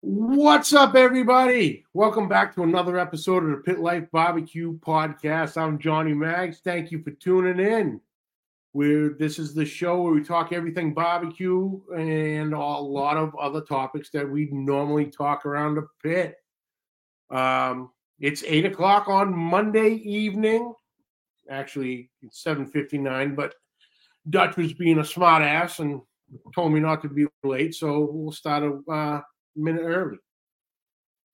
What's up, everybody? Welcome back to another episode of the Pit Life Barbecue Podcast. I'm Johnny Mags. Thank you for tuning in. Where this is the show where we talk everything barbecue and a lot of other topics that we normally talk around the pit. Um, it's eight o'clock on Monday evening. Actually, it's seven fifty nine, but Dutch was being a smart ass and told me not to be late, so we'll start a uh, minute early.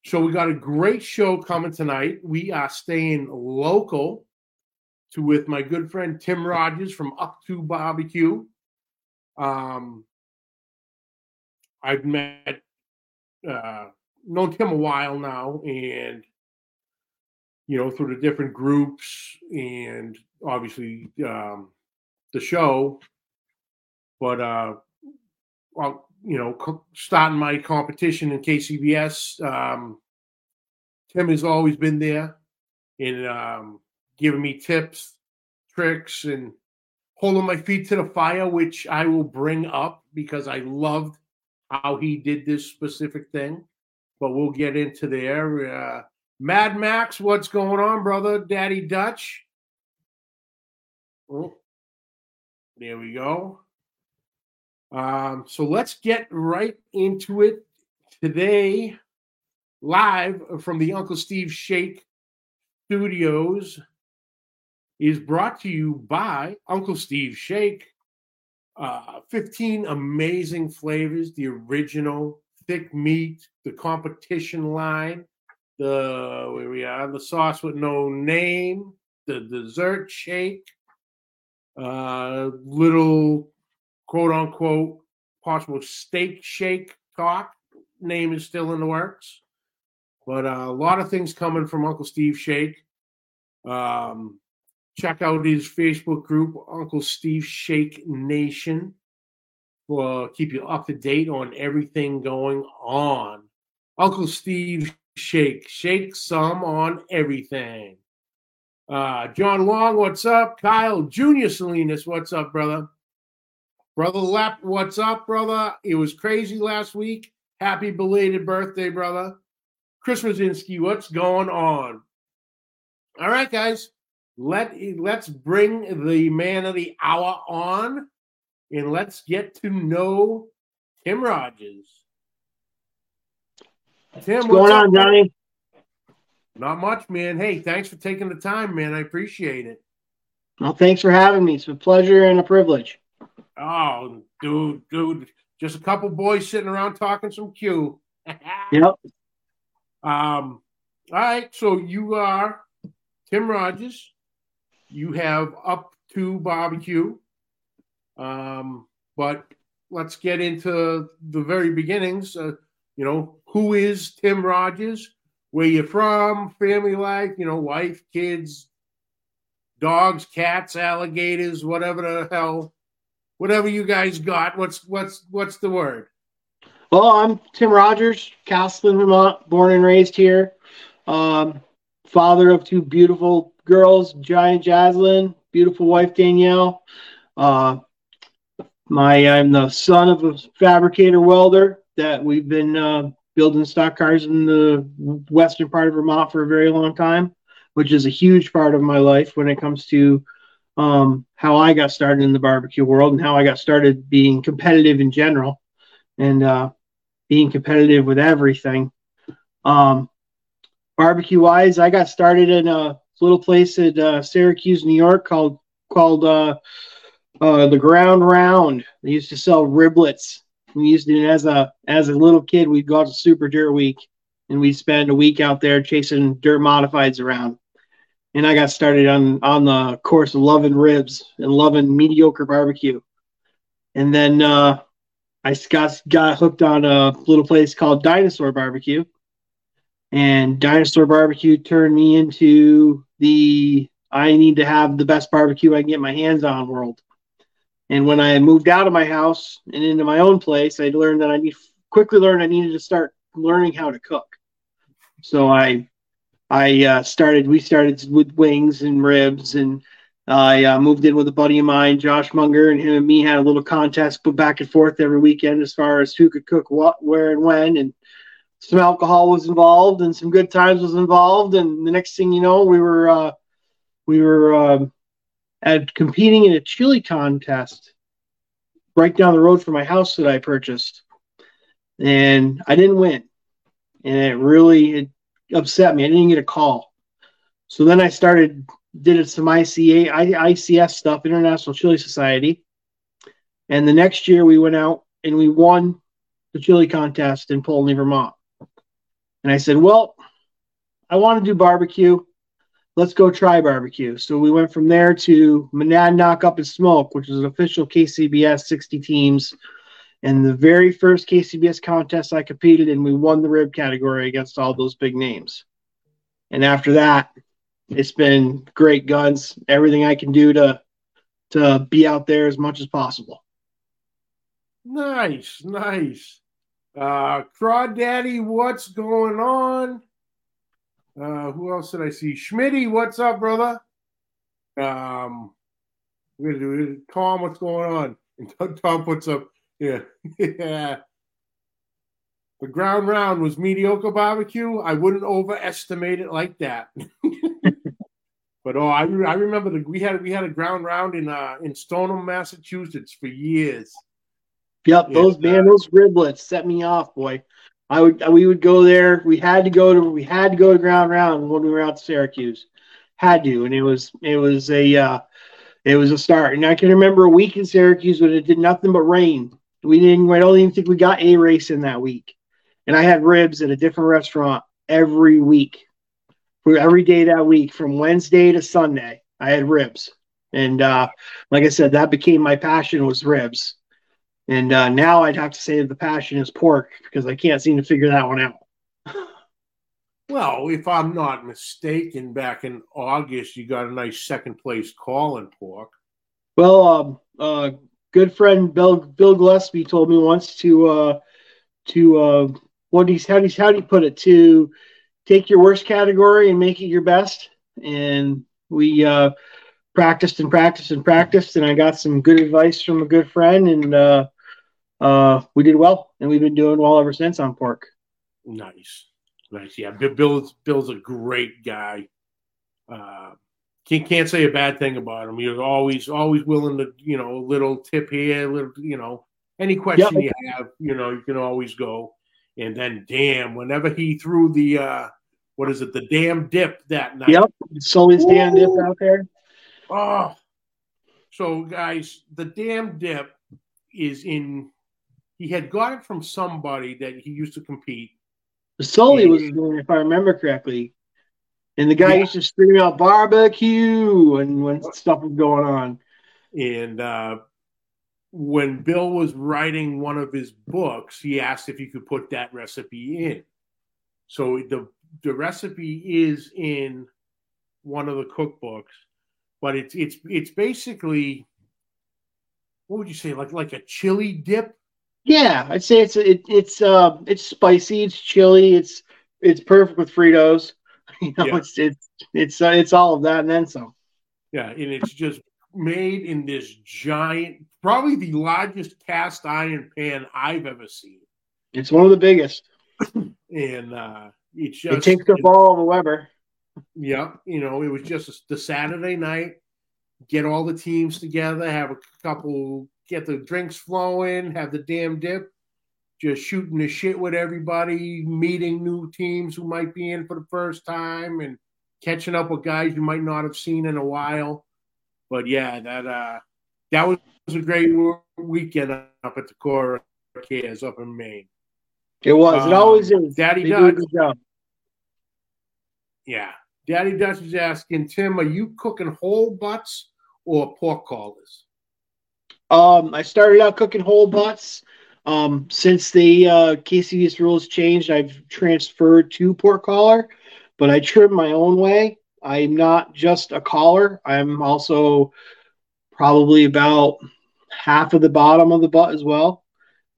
So we got a great show coming tonight. We are staying local to with my good friend Tim Rogers from Up to Barbecue. Um, I've met uh, known Tim a while now, and you know through the different groups and obviously um, the show. But uh, well, you know, co- starting my competition in KCBS, um, Tim has always been there and um, giving me tips, tricks, and holding my feet to the fire, which I will bring up because I loved how he did this specific thing. But we'll get into there. Uh, Mad Max, what's going on, brother? Daddy Dutch. Oh, there we go. Um, so let's get right into it today, live from the Uncle Steve Shake Studios, is brought to you by Uncle Steve Shake. Uh, 15 amazing flavors the original thick meat, the competition line, the where we are, the sauce with no name, the dessert shake, uh, little quote unquote possible steak shake talk. Name is still in the works, but uh, a lot of things coming from Uncle Steve Shake. Um, check out his Facebook group, Uncle Steve Shake Nation, for keep you up to date on everything going on. Uncle Steve Shake, shake some on everything. Uh, John Long, what's up? Kyle Junior Salinas, what's up, brother? Brother Lep, what's up, brother? It was crazy last week. Happy belated birthday, brother. Chris Rosinski, what's going on? All right, guys. Let let's bring the man of the hour on and let's get to know Tim Rogers. Tim, what's, what's going on, Johnny? Not much, man. Hey, thanks for taking the time, man. I appreciate it. Well, thanks for having me. It's a pleasure and a privilege. Oh, dude, dude, just a couple boys sitting around talking some Q. yep. Um. All right. So you are Tim Rogers. You have up to barbecue. Um. But let's get into the very beginnings. Uh, you know, who is Tim Rogers? Where you from? Family life? You know, wife, kids, dogs, cats, alligators, whatever the hell whatever you guys got. What's what's what's the word? Well, I'm Tim Rogers, Castleton, Vermont, born and raised here. Um, father of two beautiful girls, Giant Jaslyn, beautiful wife Danielle. Uh, my I'm the son of a fabricator welder that we've been uh, building stock cars in the western part of Vermont for a very long time, which is a huge part of my life when it comes to um, how I got started in the barbecue world and how I got started being competitive in general and uh, being competitive with everything. Um, barbecue wise, I got started in a little place at uh, Syracuse, New York called called uh, uh, the Ground Round. They used to sell riblets. We used to, as a as a little kid, we'd go out to Super Dirt Week and we'd spend a week out there chasing dirt modifieds around and I got started on on the course of loving ribs and loving mediocre barbecue. And then uh, I got got hooked on a little place called Dinosaur Barbecue, and Dinosaur Barbecue turned me into the I need to have the best barbecue I can get my hands on world. And when I moved out of my house and into my own place, I learned that I need quickly learned I needed to start learning how to cook. So I I uh, started. We started with wings and ribs, and I uh, moved in with a buddy of mine, Josh Munger, and him and me had a little contest, put back and forth every weekend as far as who could cook what, where, and when. And some alcohol was involved and some good times was involved. And the next thing you know, we were uh, we were um, at competing in a chili contest right down the road from my house that I purchased, and I didn't win, and it really it upset me. I didn't get a call, so then I started did some ICA ICS stuff, International Chili Society, and the next year we went out and we won the chili contest in Poultney, Vermont. And I said, Well, I want to do barbecue. Let's go try barbecue. So we went from there to Monadnock Up and Smoke, which is an official KCBS 60 teams. And the very first KCBS contest I competed in, we won the rib category against all those big names. And after that, it's been great guns. Everything I can do to to be out there as much as possible. Nice, nice. Uh, Crawdaddy, what's going on? Uh, who else did I see? Schmitty, what's up, brother? Um, Tom, what's going on? And Tom puts up, yeah, yeah. The ground round was mediocre barbecue. I wouldn't overestimate it like that. but oh, I, I remember the, we had we had a ground round in uh, in Stoneham, Massachusetts for years. Yep, those man, those riblets set me off, boy. I would we would go there. We had to go to we had to go to ground round when we were out to Syracuse. Had to, and it was it was a uh, it was a start. And I can remember a week in Syracuse when it did nothing but rain. We didn't. I don't even think we got a race in that week. And I had ribs at a different restaurant every week, for every day that week from Wednesday to Sunday. I had ribs, and uh, like I said, that became my passion was ribs. And uh, now I'd have to say the passion is pork because I can't seem to figure that one out. well, if I'm not mistaken, back in August, you got a nice second place call in pork. Well, um, uh, good friend Bill Bill Gillespie told me once to uh, to uh, what he's how do how put it to take your worst category and make it your best. And we uh, practiced and practiced and practiced, and I got some good advice from a good friend, and uh, uh, we did well, and we've been doing well ever since on pork. Nice, nice. Yeah, Bill's Bill's a great guy. Uh, can't can't say a bad thing about him. He's always always willing to you know a little tip here, little you know any question yep. you have, you know you can always go. And then, damn, whenever he threw the uh, what is it, the damn dip that night? Yep, Sully's damn dip out there. Oh, so guys, the damn dip is in he had got it from somebody that he used to compete. Sully was doing, if I remember correctly. And the guy yeah. used to scream out barbecue and when stuff was going on. And uh, when Bill was writing one of his books, he asked if he could put that recipe in. So the the recipe is in one of the cookbooks, but it's it's it's basically what would you say like like a chili dip yeah, I'd say it's it, it's uh it's spicy, it's chili, it's it's perfect with Fritos. You know, yeah. it's it's it's uh, it's all of that and then some. Yeah, and it's just made in this giant, probably the largest cast iron pan I've ever seen. It's one of the biggest. and uh it's just it takes up all the Weber. Yeah, you know, it was just the Saturday night, get all the teams together, have a couple get the drinks flowing, have the damn dip, just shooting the shit with everybody, meeting new teams who might be in for the first time, and catching up with guys you might not have seen in a while. But yeah, that uh, that was a great weekend up at the Cora Cares up in Maine. It was. it um, always is. Daddy Dutch. Yeah. Daddy Dutch was asking, Tim, are you cooking whole butts or pork collars? Um, I started out cooking whole butts. Um, since the uh, KCBS rules changed, I've transferred to pork collar, but I trim my own way. I'm not just a collar. I'm also probably about half of the bottom of the butt as well.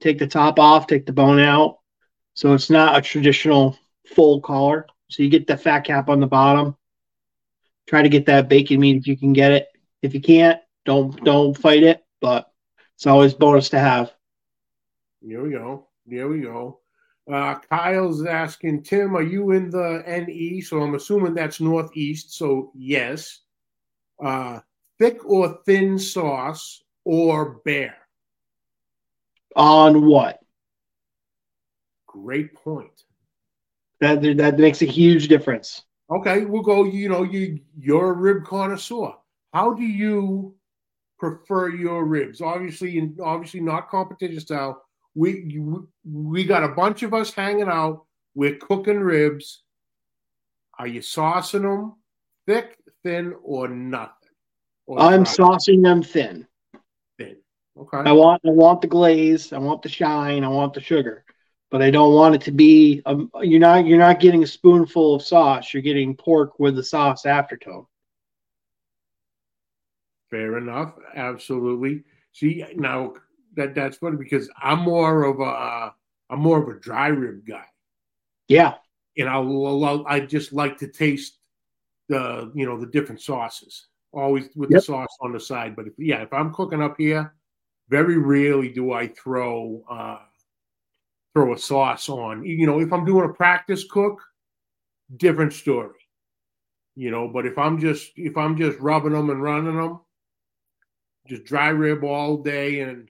Take the top off, take the bone out. So it's not a traditional full collar. So you get the fat cap on the bottom. Try to get that bacon meat if you can get it. If you can't, don't don't fight it but it's always bonus to have. Here we go. Here we go. Uh, Kyle's asking Tim, are you in the NE? So I'm assuming that's northeast. So yes. Uh, thick or thin sauce or bear? On what? Great point. That that makes a huge difference. Okay, we'll go. You know, you you're a rib connoisseur. How do you prefer your ribs? Obviously, and obviously not competition style. We we got a bunch of us hanging out. We're cooking ribs. Are you saucing them thick, thin, or nothing? Or I'm saucing them thin. Thin. Okay. I want I want the glaze. I want the shine. I want the sugar but I don't want it to be. Um, you're not you're not getting a spoonful of sauce. You're getting pork with the sauce aftertone. Fair enough. Absolutely. See now that that's funny because I'm more of a am more of a dry rib guy. Yeah. And I I just like to taste the you know the different sauces always with yep. the sauce on the side. But if, yeah, if I'm cooking up here, very rarely do I throw uh, throw a sauce on. You know, if I'm doing a practice cook, different story. You know, but if I'm just if I'm just rubbing them and running them, just dry rib all day and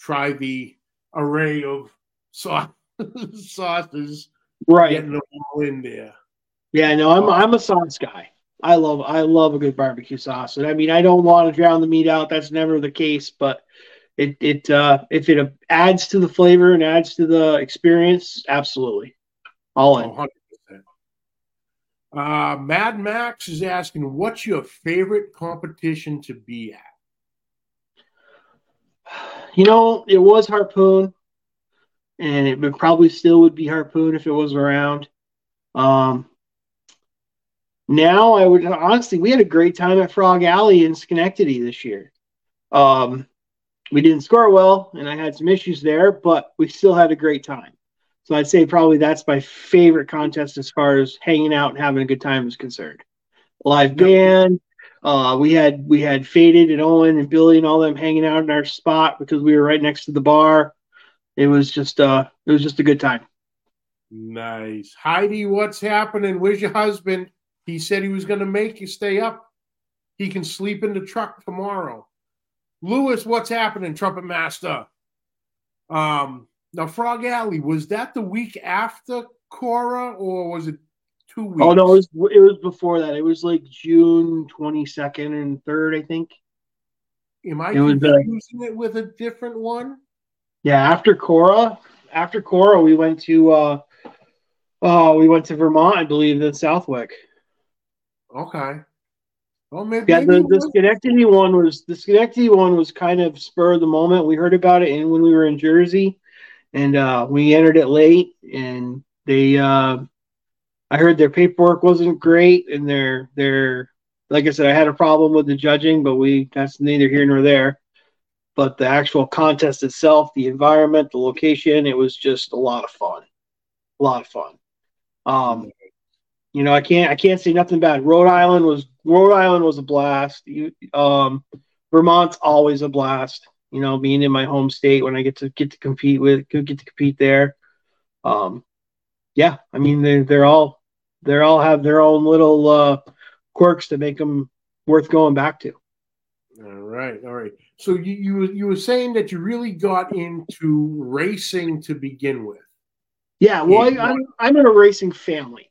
try the array of sauce, sauces, right? Getting them all in there. Yeah, no, I'm I'm a sauce guy. I love I love a good barbecue sauce, and I mean I don't want to drown the meat out. That's never the case, but it it uh, if it adds to the flavor and adds to the experience, absolutely, all in. 100%. Uh, Mad Max is asking, "What's your favorite competition to be at?" You know, it was Harpoon, and it probably still would be Harpoon if it was around. Um, now I would honestly, we had a great time at Frog Alley in Schenectady this year. Um, we didn't score well, and I had some issues there, but we still had a great time. So I'd say probably that's my favorite contest as far as hanging out and having a good time is concerned. Live band. Uh, we had we had Faded and Owen and Billy and all them hanging out in our spot because we were right next to the bar. It was just uh it was just a good time. Nice. Heidi, what's happening? Where's your husband? He said he was gonna make you stay up. He can sleep in the truck tomorrow. Lewis, what's happening, Trumpet Master? Um, now, Frog Alley, was that the week after Cora or was it two weeks? Oh, no, it was, it was before that. It was like June 22nd and 3rd, I think. Am I it confusing was, uh, it with a different one? Yeah, after Cora, after Cora, we went to uh, uh we went to Vermont, I believe, then Southwick. Okay. Well, maybe, yeah, the, the Schenectady one was the Schenectady one was kind of spur of the moment. We heard about it and when we were in Jersey, and uh, we entered it late, and they, uh, I heard their paperwork wasn't great, and their their, like I said, I had a problem with the judging, but we that's neither here nor there. But the actual contest itself, the environment, the location, it was just a lot of fun, a lot of fun. Um, you know, I can't I can't say nothing bad. Rhode Island was Rhode Island was a blast. You, um, Vermont's always a blast. You know, being in my home state when I get to get to compete with get to compete there. Um, yeah, I mean they they're all they're all have their own little uh, quirks to make them worth going back to. All right, all right. So you you you were saying that you really got into racing to begin with. Yeah, well, I, I'm I'm in a racing family.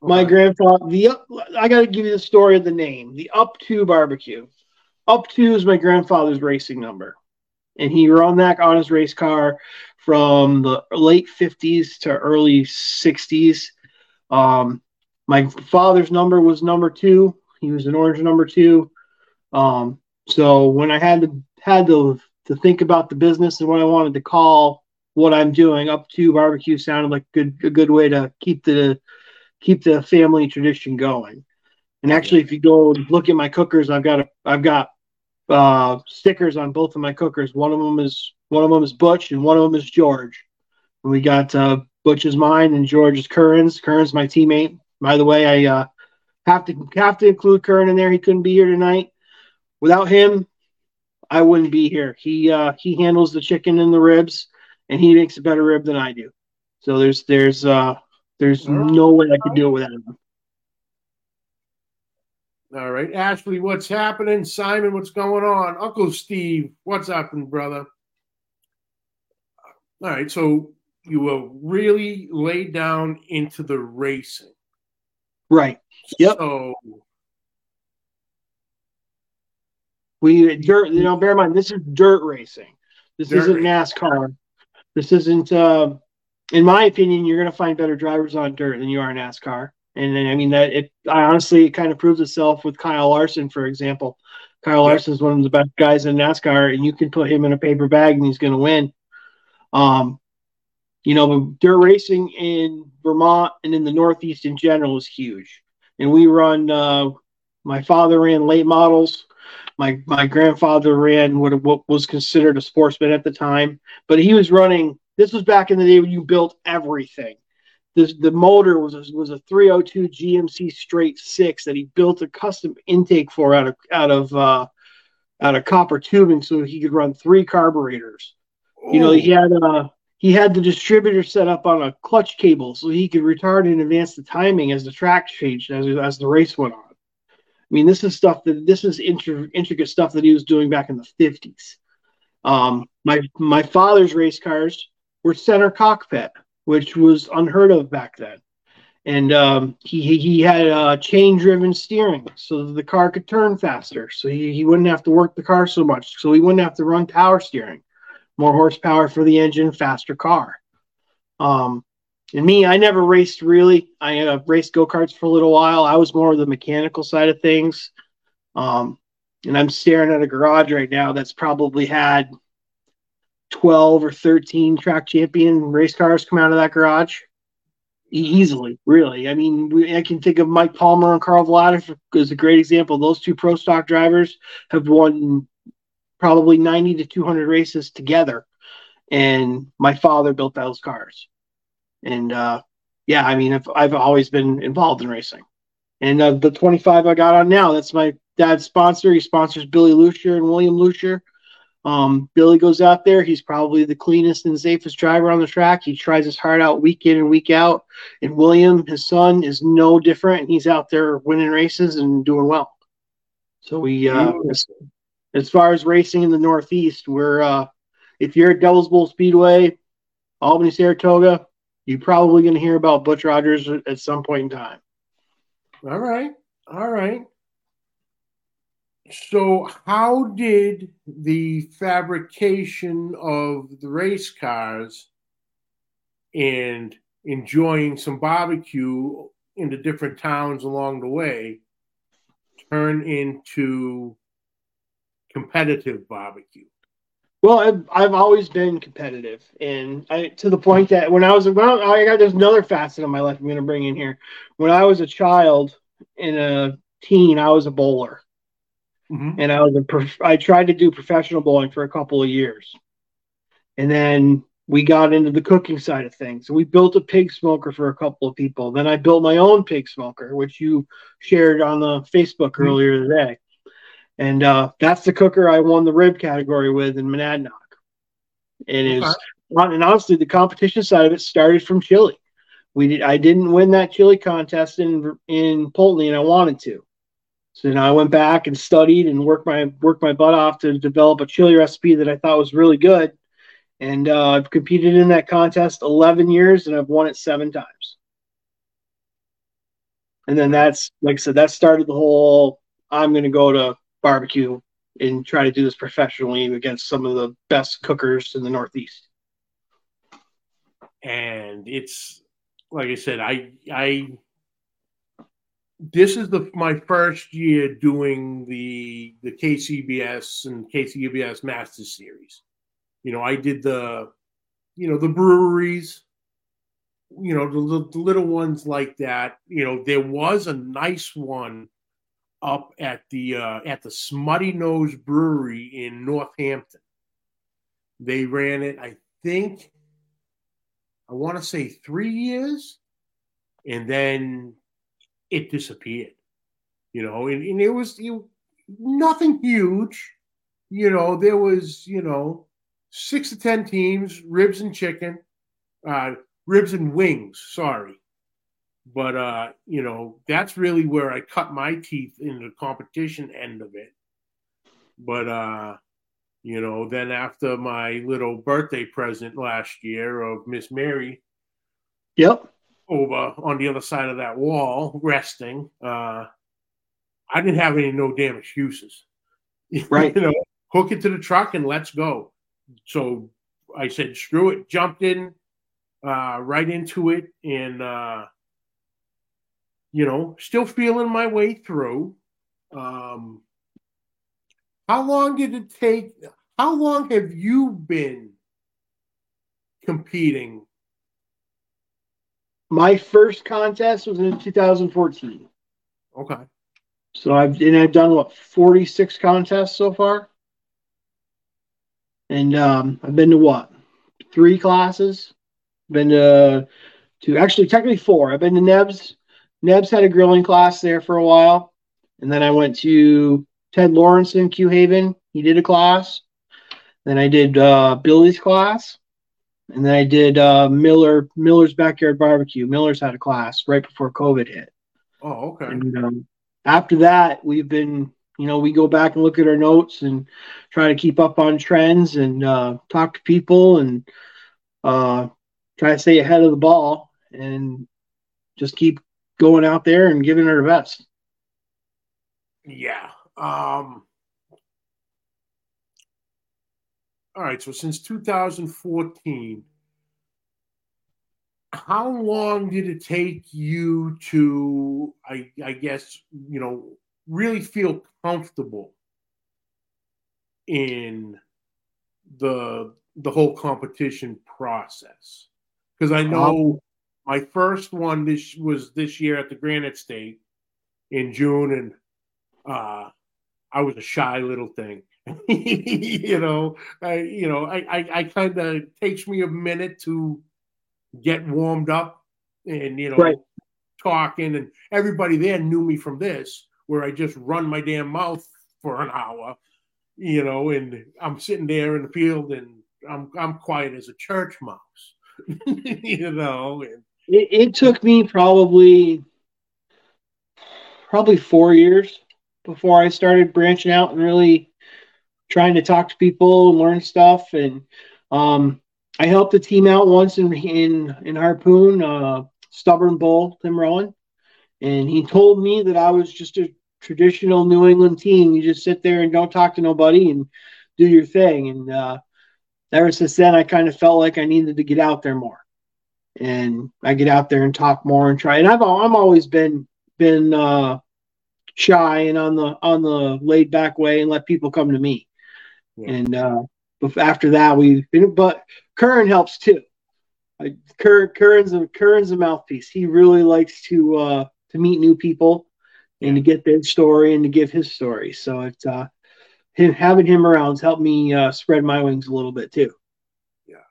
My grandfather, the I got to give you the story of the name, the Up Two Barbecue. Up Two is my grandfather's racing number, and he ran that on his race car from the late fifties to early sixties. Um, my father's number was number two. He was an orange number two. Um, so when I had to had to to think about the business and what I wanted to call what I'm doing, Up to Barbecue sounded like good a good way to keep the keep the family tradition going. And actually, if you go look at my cookers, I've got a, I've got uh, stickers on both of my cookers. One of them is one of them is Butch, and one of them is George. And we got uh, Butch is mine, and George is Curran's. Curran's my teammate. By the way, I uh, have to have to include Curran in there. He couldn't be here tonight. Without him, I wouldn't be here. He uh, he handles the chicken and the ribs, and he makes a better rib than I do. So there's there's uh there's no way I could do it without him. All right, Ashley, what's happening? Simon, what's going on? Uncle Steve, what's happening, brother? All right, so you were really laid down into the racing. Right. Yep. So we dirt. You know, bear in mind this is dirt racing. This dirt isn't NASCAR. This isn't. Uh, in my opinion, you're going to find better drivers on dirt than you are in NASCAR. And then, I mean, that it. I honestly, it kind of proves itself with Kyle Larson, for example. Kyle Larson is one of the best guys in NASCAR, and you can put him in a paper bag and he's going to win. Um, you know, dirt racing in Vermont and in the Northeast in general is huge. And we run. Uh, my father ran late models. My my grandfather ran what, what was considered a sportsman at the time, but he was running. This was back in the day when you built everything. The, the motor was a, was a 302 GMC straight six that he built a custom intake for out of out of uh, out of copper tubing so he could run three carburetors. Ooh. You know, he had uh he had the distributor set up on a clutch cable so he could retard and advance the timing as the track changed as, as the race went on. I mean, this is stuff that this is intricate stuff that he was doing back in the 50s. Um, my my father's race cars were center cockpit, which was unheard of back then. And um, he he had uh, chain driven steering, so the car could turn faster, so he, he wouldn't have to work the car so much, so he wouldn't have to run power steering, more horsepower for the engine, faster car. Um, and me, I never raced really. I uh, raced go karts for a little while. I was more of the mechanical side of things. Um, and I'm staring at a garage right now that's probably had 12 or 13 track champion race cars come out of that garage easily, really. I mean, we, I can think of Mike Palmer and Carl Vladic as a great example. Those two pro stock drivers have won probably 90 to 200 races together. And my father built those cars. And uh, yeah, I mean, I've, I've always been involved in racing. And uh, the 25 I got on now, that's my dad's sponsor. He sponsors Billy Lucier and William Lucier. Um, Billy goes out there. He's probably the cleanest and safest driver on the track. He tries his heart out week in and week out. And William, his son, is no different. He's out there winning races and doing well. So we, uh, as, far as racing in the Northeast, we're uh, if you're at Devil's Bowl Speedway, Albany, Saratoga, you're probably going to hear about Butch Rogers at some point in time. All right. All right. So, how did the fabrication of the race cars and enjoying some barbecue in the different towns along the way turn into competitive barbecue? Well, I've, I've always been competitive, and I, to the point that when I was I, I got there's another facet of my life I'm going to bring in here. When I was a child and a teen, I was a bowler, mm-hmm. and I was a prof- I tried to do professional bowling for a couple of years, and then we got into the cooking side of things. We built a pig smoker for a couple of people. Then I built my own pig smoker, which you shared on the Facebook mm-hmm. earlier today and uh, that's the cooker I won the rib category with in Monadnock. And okay. is and honestly, the competition side of it started from chili. We did, I didn't win that chili contest in in Poultney, and I wanted to. So then I went back and studied and worked my worked my butt off to develop a chili recipe that I thought was really good. And uh, I've competed in that contest 11 years, and I've won it seven times. And then that's like I said, that started the whole. I'm going to go to barbecue and try to do this professionally against some of the best cookers in the Northeast. And it's like I said, I I this is the my first year doing the the KCBS and KCBS Masters Series. You know, I did the you know the breweries, you know the, the little ones like that. You know, there was a nice one up at the uh, at the Smuttynose Brewery in Northampton. They ran it, I think, I want to say three years, and then it disappeared. You know, and, and it was you nothing huge. You know, there was you know six to ten teams, ribs and chicken. Uh, ribs and wings. Sorry, but uh, you know that's really where I cut my teeth in the competition end of it. But uh, you know, then after my little birthday present last year of Miss Mary, yep, over on the other side of that wall resting, uh, I didn't have any no damn excuses. Right, you know, hook it to the truck and let's go. So I said, screw it, jumped in uh, right into it, and uh, you know, still feeling my way through. Um, how long did it take? How long have you been competing? My first contest was in 2014. Okay. So I've and I've done what 46 contests so far. And um, I've been to what? Three classes. Been to to actually technically four. I've been to Nebs. Nebs had a grilling class there for a while. And then I went to Ted Lawrence in Q Haven. He did a class. Then I did uh, Billy's class. And then I did uh, Miller Miller's Backyard Barbecue. Miller's had a class right before COVID hit. Oh, okay. And um, after that, we've been, you know, we go back and look at our notes and try to keep up on trends and uh, talk to people and uh, try to stay ahead of the ball and just keep going out there and giving our best. Yeah. Um, all right. So since 2014, how long did it take you to, I, I guess, you know, really feel comfortable in the the whole competition process? Because I know um, my first one this was this year at the Granite State in June, and uh, I was a shy little thing. you know, I you know, I I, I kind of takes me a minute to get warmed up and you know right. talking, and everybody there knew me from this, where I just run my damn mouth for an hour, you know, and I'm sitting there in the field and I'm I'm quiet as a church mouse, you know. And, it, it took me probably probably four years before I started branching out and really trying to talk to people and learn stuff. And um, I helped the team out once in in, in Harpoon, uh, Stubborn Bull, Tim Rowan, and he told me that I was just a traditional New England team. You just sit there and don't talk to nobody and do your thing. And uh, ever since then, I kind of felt like I needed to get out there more and I get out there and talk more and try. And I've I'm always been been uh, shy and on the on the laid back way and let people come to me. Yeah. And uh, after that, we but Curran helps too. I, Curran Curran's a Curran's a mouthpiece. He really likes to uh, to meet new people and to get their story and to give his story. So it's uh, him, having him around helped me uh, spread my wings a little bit too. Yeah,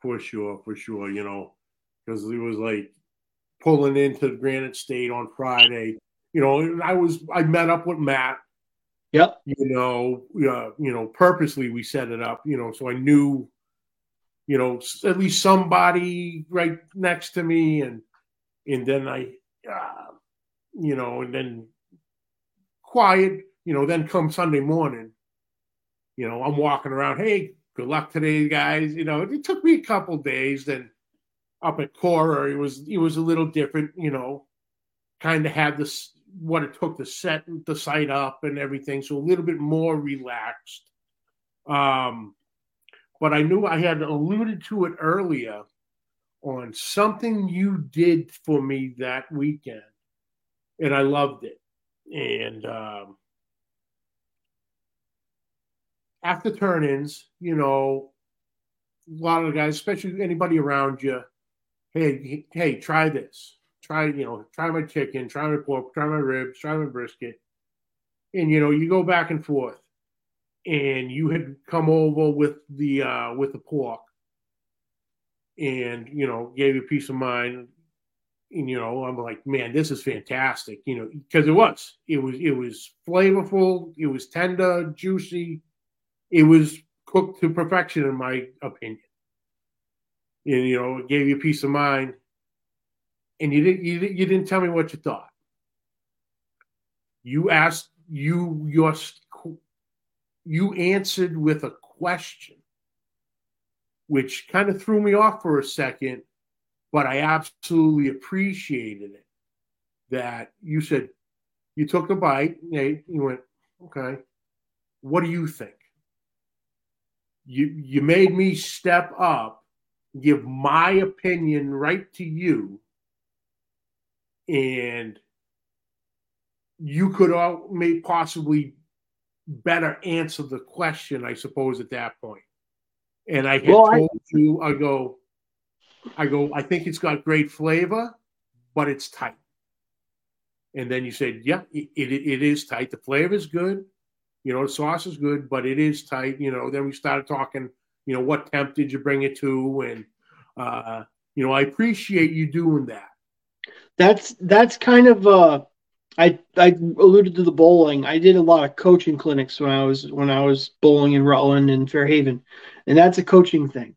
for sure, for sure. You know, because it was like pulling into Granite State on Friday. You know, I was I met up with Matt. Yep. You know, uh, you know, purposely we set it up. You know, so I knew, you know, at least somebody right next to me, and and then I, uh, you know, and then quiet. You know, then come Sunday morning. You know, I'm walking around. Hey, good luck today, guys. You know, it took me a couple days. Then up at Cora, it was it was a little different, you know, kind of had this what it took to set the site up and everything, so a little bit more relaxed. Um, but I knew I had alluded to it earlier on something you did for me that weekend, and I loved it. And um, after turn-ins, you know, a lot of the guys, especially anybody around you, hey, hey, try this. Try, you know, try my chicken, try my pork, try my ribs, try my brisket. And you know, you go back and forth. And you had come over with the uh with the pork and you know, gave you peace of mind. And you know, I'm like, man, this is fantastic, you know, because it was. It was it was flavorful, it was tender, juicy, it was cooked to perfection in my opinion and you know, it gave you peace of mind. And you didn't, you didn't, you didn't tell me what you thought. You asked you your you answered with a question, which kind of threw me off for a second, but I absolutely appreciated it. That you said you took the bite, Nate. You went, okay. What do you think? You you made me step up, give my opinion right to you, and you could all may possibly better answer the question, I suppose, at that. And I had well, told I, you, I go, I go, I think it's got great flavor, but it's tight. And then you said, yeah, it, it, it is tight. The flavor is good. You know, the sauce is good, but it is tight. You know, then we started talking, you know, what temp did you bring it to? And, uh, you know, I appreciate you doing that. That's, that's kind of, uh, I I alluded to the bowling. I did a lot of coaching clinics when I was when I was bowling in Rutland and Fairhaven, and that's a coaching thing.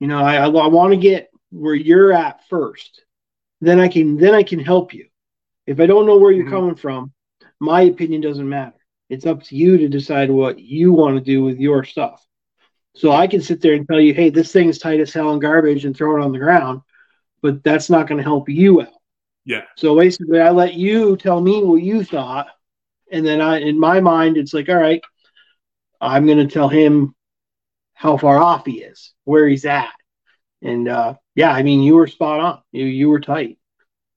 You know, I I, I want to get where you're at first, then I can then I can help you. If I don't know where you're mm-hmm. coming from, my opinion doesn't matter. It's up to you to decide what you want to do with your stuff. So I can sit there and tell you, hey, this thing is tight as hell and garbage, and throw it on the ground, but that's not going to help you out. Yeah. So basically, I let you tell me what you thought, and then I, in my mind, it's like, all right, I'm going to tell him how far off he is, where he's at, and uh, yeah, I mean, you were spot on. You you were tight.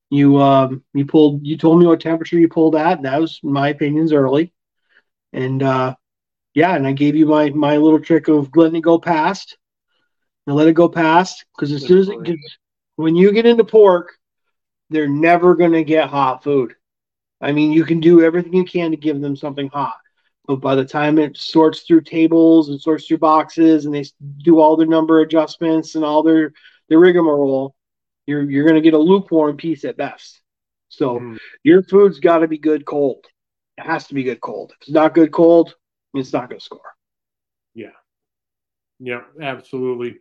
You um you pulled. You told me what temperature you pulled at. That was my opinions early, and uh, yeah, and I gave you my my little trick of letting it go past. And let it go past because as soon as it gets, when you get into pork, they're never going to get hot food. I mean, you can do everything you can to give them something hot, but by the time it sorts through tables and sorts through boxes and they do all their number adjustments and all their their rigmarole, you're you're going to get a lukewarm piece at best. So mm. your food's got to be good cold. It has to be good cold. If it's not good cold, it's not going to score. Yeah. Yeah, absolutely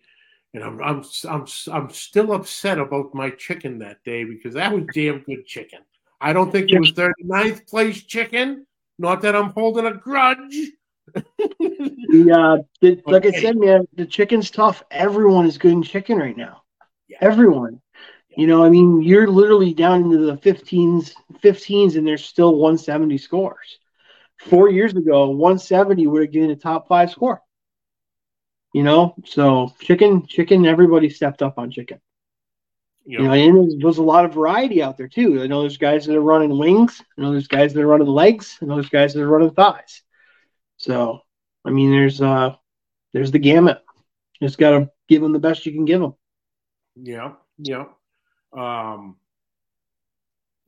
and I'm I'm I'm I'm still upset about my chicken that day because that was damn good chicken. I don't think it was 39th place chicken. Not that I'm holding a grudge. yeah, the, uh, like I said, man, the chicken's tough. Everyone is good in chicken right now. Yeah. Everyone. Yeah. You know, I mean, you're literally down into the 15s, 15s, and there's still 170 scores. Four years ago, 170 would have given a top five score. You know, so chicken, chicken, everybody stepped up on chicken. Yep. You know, and there's, a lot of variety out there too. I know there's guys that are running wings. I know there's guys that are running legs. I know there's guys that are running thighs. So, I mean, there's uh, there's the gamut. Just got to give them the best you can give them. Yeah, yeah. Um,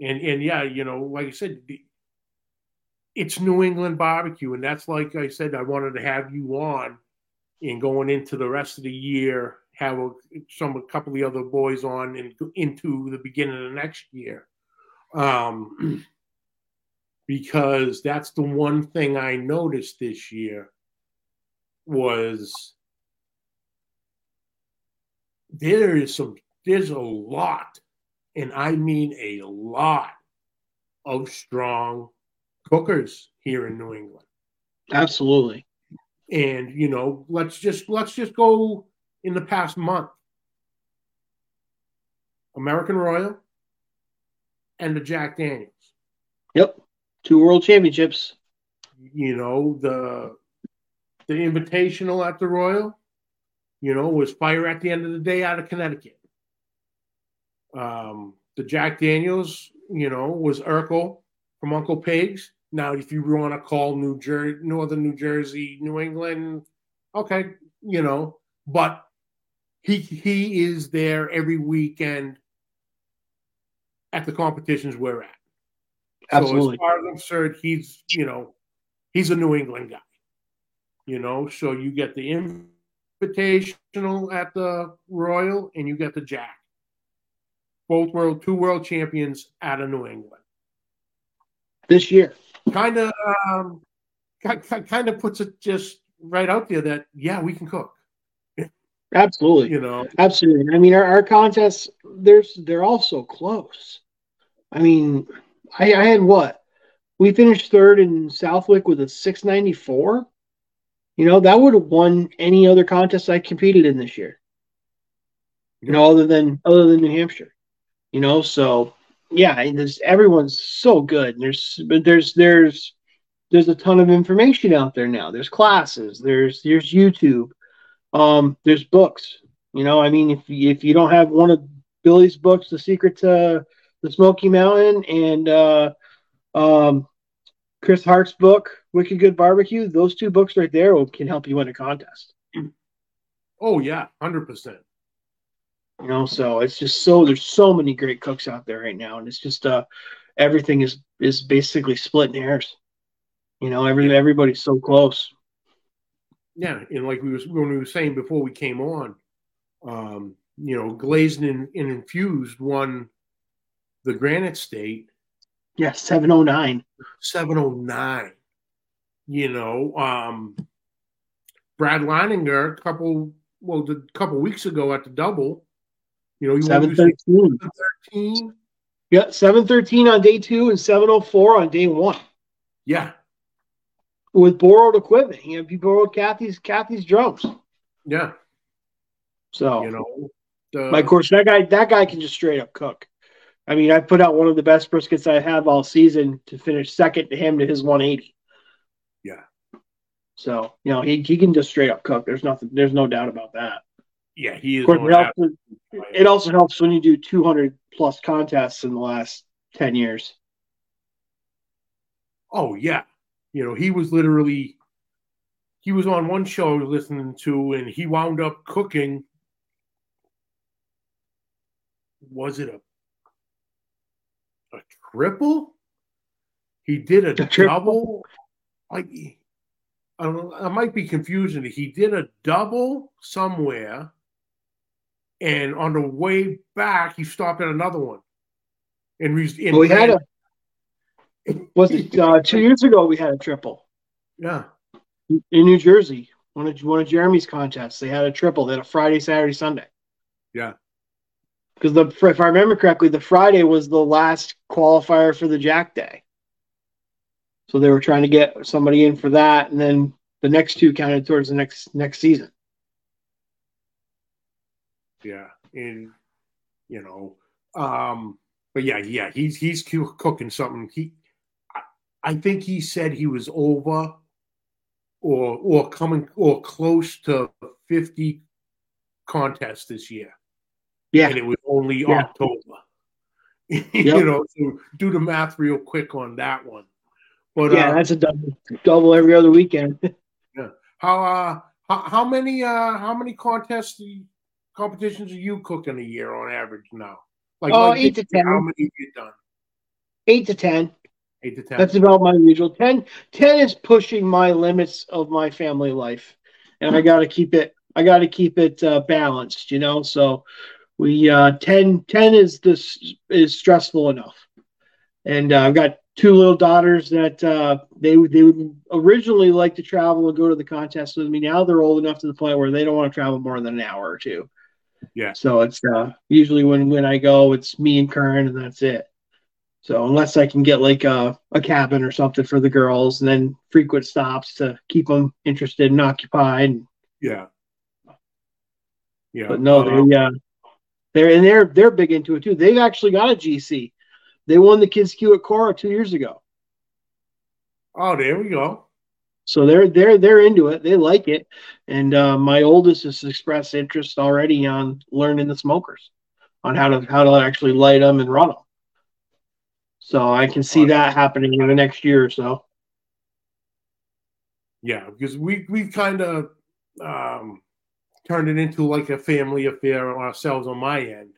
and and yeah, you know, like I said, it's New England barbecue, and that's like I said, I wanted to have you on and going into the rest of the year, have a, some a couple of the other boys on and into the beginning of the next year. Um, because that's the one thing I noticed this year was there is some there's a lot, and I mean a lot of strong cookers here in New England. Absolutely. And you know let's just let's just go in the past month. American royal and the jack daniels. Yep. Two world championships. You know the the invitational at the royal you know was fire at the end of the day out of connecticut. Um the jack daniels you know was urkel from uncle pigs now, if you want to call New Jersey, Northern New Jersey, New England, okay, you know, but he he is there every weekend at the competitions we're at. Absolutely. So as far as absurd, he's you know, he's a New England guy. You know, so you get the invitational at the Royal and you get the Jack. Both world two world champions out of New England. This year kind of um, kind of puts it just right out there that yeah, we can cook. Absolutely. You know, absolutely. I mean, our, our contests, there's they're all so close. I mean, I, I had what? We finished third in Southwick with a 694. You know, that would have won any other contest I competed in this year. You know, other than other than New Hampshire. You know, so yeah, there's everyone's so good. There's but there's there's there's a ton of information out there now. There's classes, there's there's YouTube, um, there's books. You know, I mean, if if you don't have one of Billy's books, The Secret to the Smoky Mountain, and uh, um, Chris Hart's book, Wicked Good Barbecue, those two books right there can help you win a contest. Oh yeah, hundred percent. You know, so it's just so there's so many great cooks out there right now, and it's just uh everything is is basically splitting hairs. You know, every everybody's so close. Yeah, and like we was when we were saying before we came on, um, you know, glazed and, and infused won the Granite State. Yeah, seven oh nine. Seven oh nine. You know, um, Brad Leighninger a couple well a couple weeks ago at the double. You know, seven thirteen. Thirteen. Yeah, seven thirteen on day two and seven oh four on day one. Yeah, with borrowed equipment. You know, he borrowed Kathy's Kathy's drums. Yeah. So you know, the, my course that guy that guy can just straight up cook. I mean, I put out one of the best briskets I have all season to finish second to him to his 180. Yeah. So you know he, he can just straight up cook. There's nothing. There's no doubt about that. Yeah, he is. Course, it, also helps when you do 200 plus contests in the last 10 years. Oh yeah, you know, he was literally he was on one show listening to, and he wound up cooking. Was it a a triple? He did a, a double. Like I, don't know, I might be confusing. He did a double somewhere, and on the way back, he stopped at another one. And, and well, we had a was it uh, two years ago? We had a triple. Yeah. In New Jersey, one of one of Jeremy's contests, they had a triple. They had a Friday, Saturday, Sunday. Yeah. Because the if I remember correctly, the Friday was the last qualifier for the Jack Day. So they were trying to get somebody in for that, and then the next two counted towards the next next season. Yeah, and you know, um, but yeah, yeah, he's he's cooking something. He I think he said he was over or or coming or close to 50 contests this year. Yeah. And it was only yeah. October. you know, so do the math real quick on that one. But yeah, uh, that's a double, double every other weekend. yeah. How uh how, how many uh how many contests competitions are you cooking a year on average now? Like, oh, like eight to ten. How many have you done? Eight to ten. Eight to ten. That's about my usual. 10, 10 is pushing my limits of my family life, and I got to keep it. I got to keep it uh, balanced, you know. So we uh, 10, 10 is this is stressful enough, and uh, I've got two little daughters that uh, they they would originally like to travel and go to the contest with me. Now they're old enough to the point where they don't want to travel more than an hour or two. Yeah. So it's uh, usually when when I go, it's me and Kern, and that's it. So unless I can get like a, a cabin or something for the girls, and then frequent stops to keep them interested and occupied. Yeah. Yeah. But no, uh, they uh, they're and they're they're big into it too. They've actually got a GC. They won the Kids Q at Cora two years ago. Oh, there we go. So they're they're they're into it. They like it, and uh, my oldest has expressed interest already on learning the smokers, on how to how to actually light them and run them. So I can see that happening in the next year or so. Yeah, because we we've kind of um, turned it into like a family affair ourselves on my end.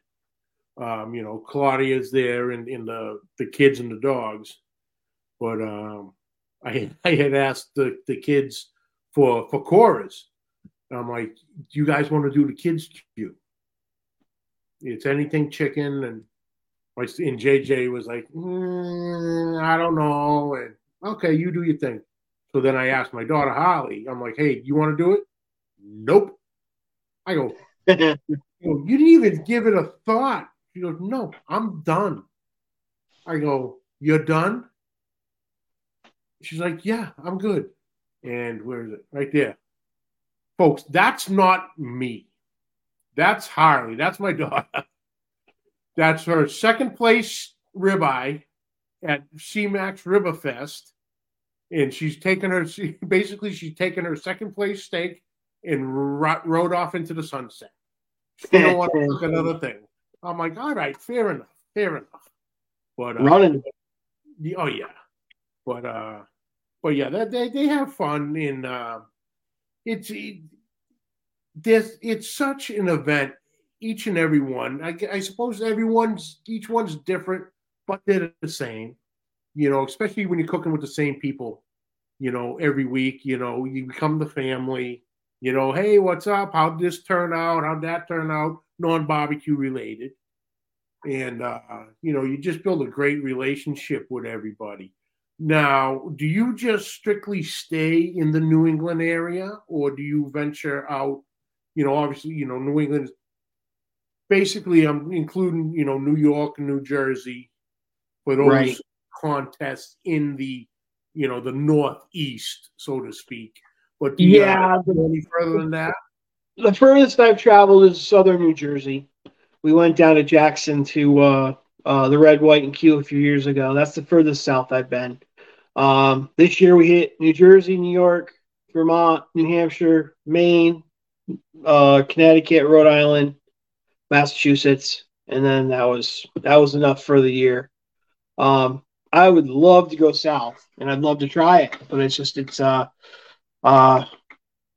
Um, you know, Claudia's there and, and the the kids and the dogs, but um, I I had asked the, the kids for for Cora's. I'm like, do you guys want to do the kids queue? It's anything chicken and and JJ was like, mm, I don't know. And okay, you do your thing. So then I asked my daughter Holly, I'm like, hey, you want to do it? Nope. I go, you didn't even give it a thought. She goes, no, I'm done. I go, you're done? She's like, yeah, I'm good. And where is it? Right there. Folks, that's not me. That's Harley. That's my daughter. That's her second place ribeye at CMAX Riverfest. And she's taken her, she, basically, she's taken her second place steak and ro- rode off into the sunset. She don't want to cook another thing. I'm like, all right, fair enough, fair enough. But uh, running. Oh yeah, but uh, but yeah, they they, they have fun in. Uh, it's it, this it's such an event. Each and every one. I, I suppose everyone's each one's different, but they're the same. You know, especially when you're cooking with the same people. You know, every week. You know, you become the family you know, hey, what's up? How'd this turn out? How'd that turn out? Non barbecue related. And, uh, you know, you just build a great relationship with everybody. Now, do you just strictly stay in the New England area or do you venture out? You know, obviously, you know, New England basically, I'm including, you know, New York and New Jersey for those right. contests in the, you know, the Northeast, so to speak. But yeah, go any further than that? The furthest I've traveled is southern New Jersey. We went down to Jackson to uh, uh, the Red, White, and Q a few years ago. That's the furthest south I've been. Um, this year we hit New Jersey, New York, Vermont, New Hampshire, Maine, uh, Connecticut, Rhode Island, Massachusetts, and then that was that was enough for the year. Um, I would love to go south, and I'd love to try it, but it's just it's uh uh,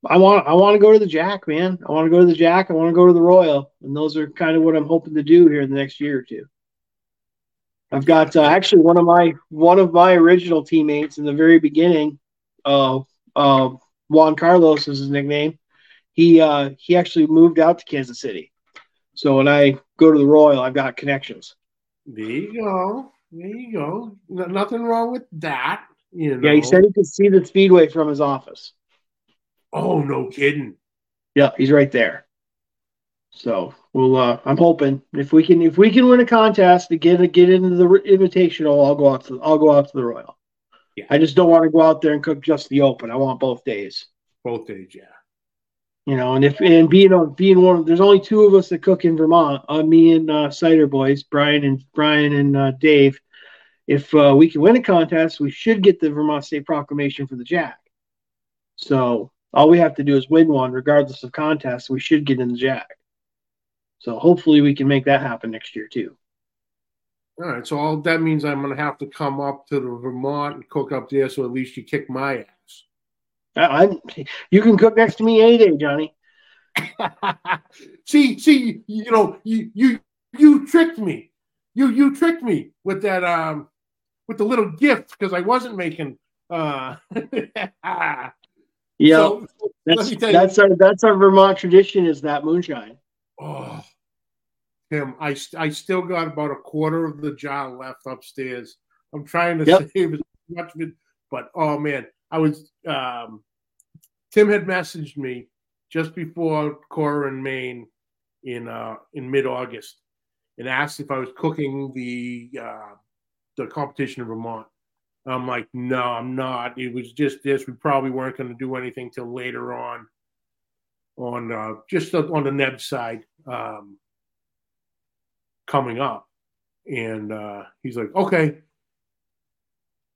I want I want to go to the Jack, man. I want to go to the Jack. I want to go to the Royal, and those are kind of what I'm hoping to do here in the next year or two. I've got uh, actually one of my one of my original teammates in the very beginning. Uh, uh, Juan Carlos is his nickname. He uh, he actually moved out to Kansas City. So when I go to the Royal, I've got connections. There you go. There you go. No, nothing wrong with that. You know? Yeah, he said he could see the speedway from his office. Oh, no kidding. Yeah, he's right there. So we'll. Uh, I'm hoping if we can if we can win a contest to get get into the invitational, I'll go out to I'll go out to the Royal. Yeah. I just don't want to go out there and cook just the open. I want both days. Both days, yeah. You know, and if and being on being one, of, there's only two of us that cook in Vermont. Uh, me and uh, Cider Boys, Brian and Brian and uh, Dave if uh, we can win a contest, we should get the Vermont State Proclamation for the Jack. So all we have to do is win one, regardless of contest. We should get in the Jack. So hopefully we can make that happen next year too. All right. So all that means I'm going to have to come up to the Vermont and cook up there, so at least you kick my ass. I'm. you can cook next to me any day, Johnny. see, see, you know, you you you tricked me. You you tricked me with that um with the little gift because I wasn't making. Uh, yeah, so, that's that's our that's our Vermont tradition is that moonshine. Oh, Tim, I I still got about a quarter of the jar left upstairs. I'm trying to yep. save as much of it, but oh man, I was. Um, Tim had messaged me just before Cora in Maine in uh, in mid August and asked if I was cooking the uh, the competition in Vermont. I'm like, no, I'm not. It was just this. We probably weren't going to do anything till later on, on uh, just on the Neb side um, coming up. And uh, he's like, okay,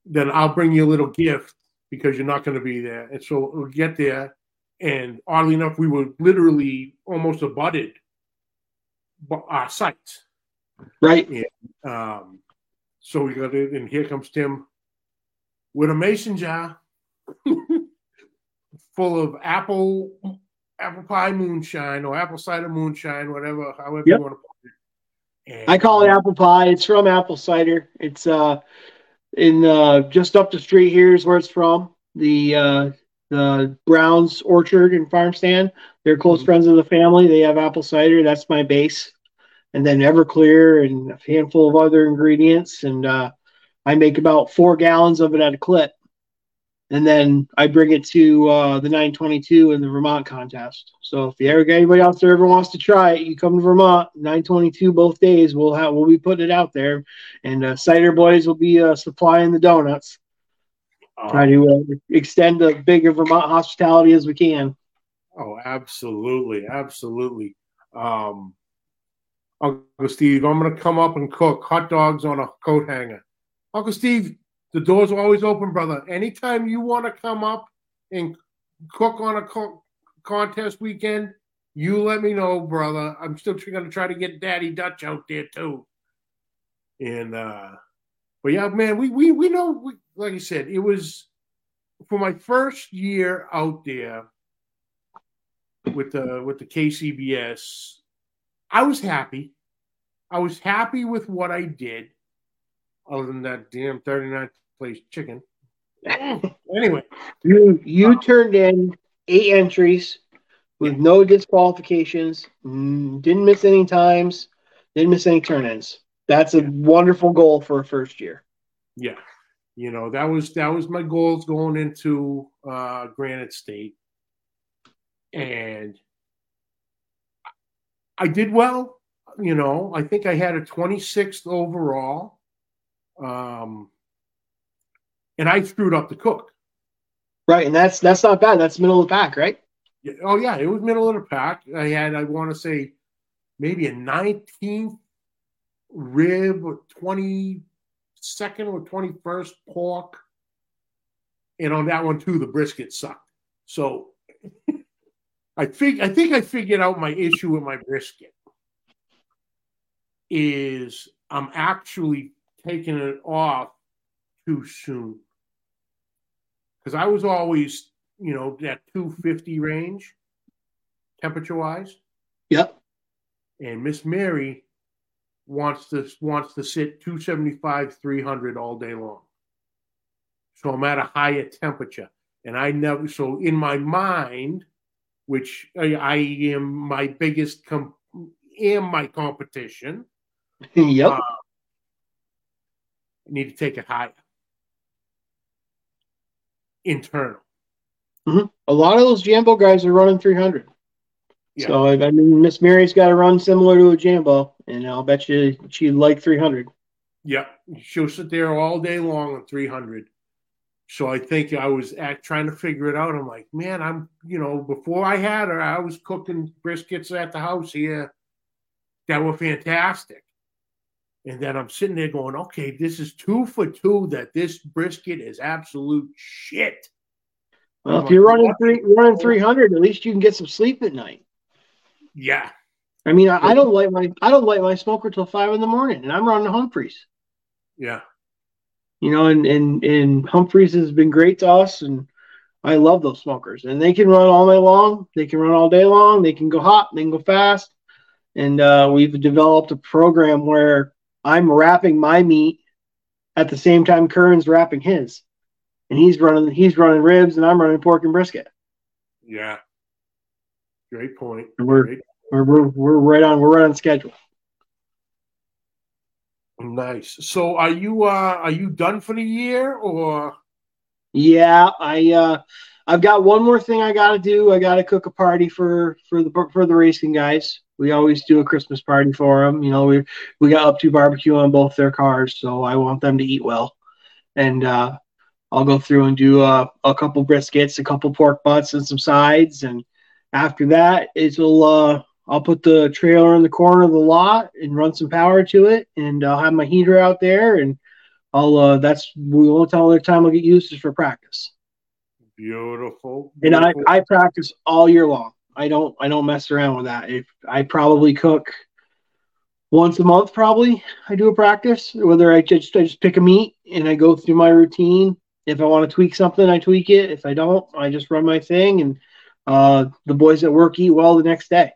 then I'll bring you a little gift because you're not going to be there. And so we'll get there. And oddly enough, we were literally almost abutted our sites. Right. And, um, so we got it, and here comes Tim with a mason jar full of apple apple pie moonshine or apple cider moonshine, whatever, however yep. you want to put it. And, I call it apple pie. It's from apple cider. It's uh in uh just up the street here is where it's from. The uh the Browns Orchard and Farm Stand. They're close mm-hmm. friends of the family. They have apple cider. That's my base and then Everclear and a handful of other ingredients. And uh, I make about four gallons of it at a clip. And then I bring it to uh, the 922 in the Vermont contest. So if you ever get anybody out there ever wants to try it, you come to Vermont 922 both days. We'll have we'll be putting it out there, and uh, cider boys will be uh, supplying the donuts. Um, Try to uh, extend the bigger Vermont hospitality as we can. Oh, absolutely, absolutely. Um, Uncle Steve, I'm going to come up and cook hot dogs on a coat hanger. Uncle Steve, the doors are always open, brother. Anytime you want to come up and cook on a co- contest weekend, you let me know, brother. I'm still going to try to get Daddy Dutch out there too. And uh but yeah, man, we we we know. We, like I said, it was for my first year out there with the with the KCBS. I was happy. I was happy with what I did, other than that damn 39th place chicken. anyway, you you turned in eight entries with no disqualifications, didn't miss any times, didn't miss any turn-ins. That's a wonderful goal for a first year. Yeah, you know that was that was my goals going into uh, Granite State, and I did well you know, I think I had a 26th overall. Um, and I screwed up the cook. Right, and that's that's not bad. That's middle of the pack, right? Yeah, oh yeah, it was middle of the pack. I had, I want to say, maybe a 19th rib, or 22nd or 21st pork, and on that one too, the brisket sucked. So I think I think I figured out my issue with my brisket is I'm actually taking it off too soon. Because I was always, you know, that 250 range temperature wise. Yep. And Miss Mary wants to wants to sit 275, 300 all day long. So I'm at a higher temperature. And I never so in my mind, which I, I am my biggest com- am my competition yep. Uh, need to take it higher. Internal. Mm-hmm. A lot of those Jambo guys are running 300. Yeah. So I mean, Miss Mary's got to run similar to a Jambo, and I'll bet you she'd like 300. Yeah, she'll sit there all day long on 300. So I think I was at, trying to figure it out. I'm like, man, I'm, you know, before I had her, I was cooking briskets at the house here that were fantastic. And then I'm sitting there going, okay, this is two for two that this brisket is absolute shit. Well, if you're running three, running 300, at least you can get some sleep at night. Yeah. I mean, I, I don't light my I don't light my smoker till five in the morning, and I'm running Humphreys. Yeah. You know, and and and Humphreys has been great to us, and I love those smokers. And they can run all night long. They can run all day long. They can go hot. They can go fast. And uh, we've developed a program where I'm wrapping my meat at the same time Curran's wrapping his, and he's running he's running ribs and I'm running pork and brisket. Yeah, great point. we're, great. we're we're we're right on we're right on schedule. Nice. So are you uh are you done for the year or? Yeah, I uh I've got one more thing I got to do. I got to cook a party for for the for the racing guys. We always do a Christmas party for them. You know, we we got up to barbecue on both their cars, so I want them to eat well. And uh, I'll go through and do a, a couple briskets, a couple pork butts, and some sides. And after that, it'll uh, I'll put the trailer in the corner of the lot and run some power to it, and I'll have my heater out there, and I'll uh, that's we won't tell the time I'll get used to for practice. Beautiful. And I, I practice all year long. I don't I don't mess around with that. If I probably cook once a month, probably I do a practice. Whether I just I just pick a meat and I go through my routine. If I want to tweak something, I tweak it. If I don't, I just run my thing, and uh, the boys at work eat well the next day.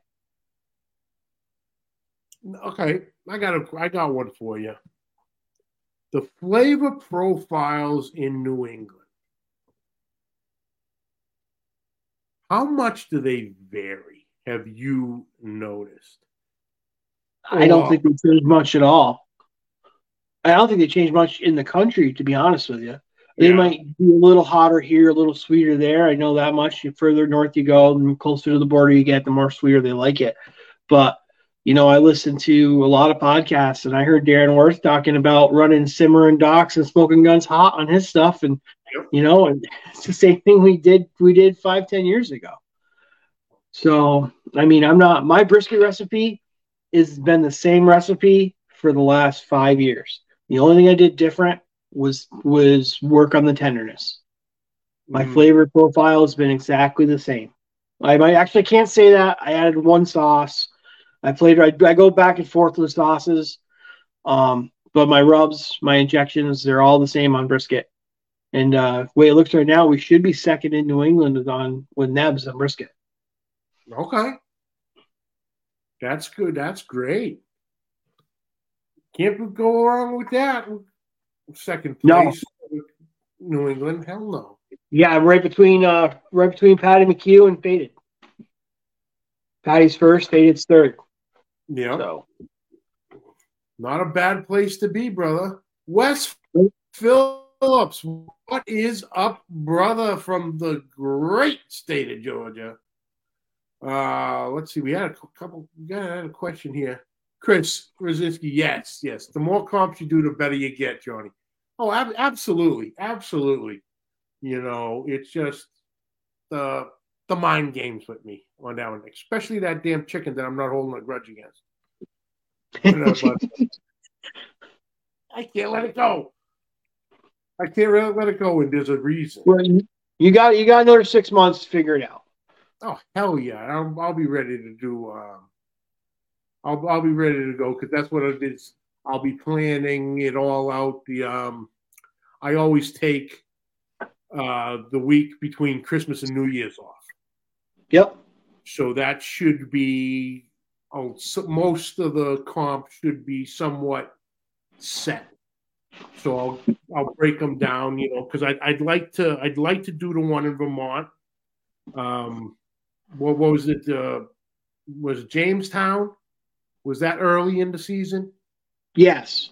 Okay, I got a I got one for you. The flavor profiles in New England. How much do they vary? Have you noticed? I don't think they change much at all. I don't think they change much in the country, to be honest with you. They Yeah. might be a little hotter here, a little sweeter there. I know that much. The further north you go, the closer to the border you get, the more sweeter they like it. But you know, I listen to a lot of podcasts, and I heard Darren Worth talking about running simmering docks and smoking guns hot on his stuff, and Yep. you know, and it's the same thing we did we did five ten years ago. So I mean, I'm not my brisket recipe has been the same recipe for the last five years. The only thing I did different was was work on the tenderness. My Mm. flavor profile has been exactly the same. I might actually can't say that. I added one sauce. I played. I, I go back and forth with sauces, um, but my rubs, my injections, they're all the same on brisket. And uh, the way it looks right now, we should be second in New England on with Nebs on brisket. Okay. That's good. That's great. Can't go wrong with that. Second No. place, New England. Hell no. Yeah, I'm right between uh, right between Patty McHugh and Faded. Patty's first, Faded's third. Yeah. So Not a bad place to be, brother. Wes Phillips, what is up, brother, from the great state of Georgia? Uh, let's see. We had a couple. We got a question here. Chris Rosinski, yes, yes. The more comps you do, the better you get, Johnny. Oh, ab- absolutely, absolutely. You know, it's just the the mind games with me on that one, especially that damn chicken that I'm not holding a grudge against. But- I can't let it go. I can't really let it go, and there's a reason. well, you- got you got another six months to figure it out. Oh hell yeah! I'll, I'll be ready to do. Um, I'll I'll be ready to go because that's what it is. I'll be planning it all out. The um, I always take uh the week between Christmas and New Year's off, Yep. so that should be. Oh, so most of the comp should be somewhat set. So I'll I'll break them down, you know, because I'd I'd like to I'd like to do the one in Vermont. Um, what, what was it? Uh, was it Jamestown? Was that early in the season? Yes.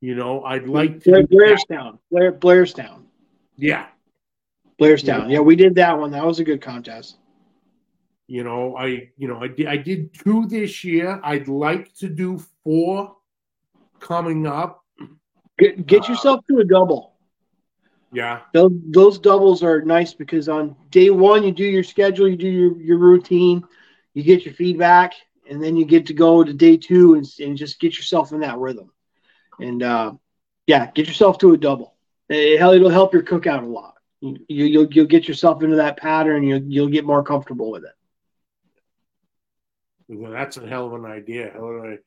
You know, I'd like to. Blair. Blairstown. Blair, Blairstown. Yeah, Blairstown. Yeah, we did that one. That was a good contest. you know, I you know I did I did two this year. I'd like to do four coming up. Get, get yourself to a double. Yeah, Those, those doubles are nice because on day one you do your schedule, you do your, your routine, you get your feedback, and then you get to go to day two and, and just get yourself in that rhythm. And uh, yeah, get yourself to a double. It, it'll help your cookout a lot. You, you'll you'll get yourself into that pattern. You'll you'll get more comfortable with it. Well, that's a hell of an idea. Hell of an-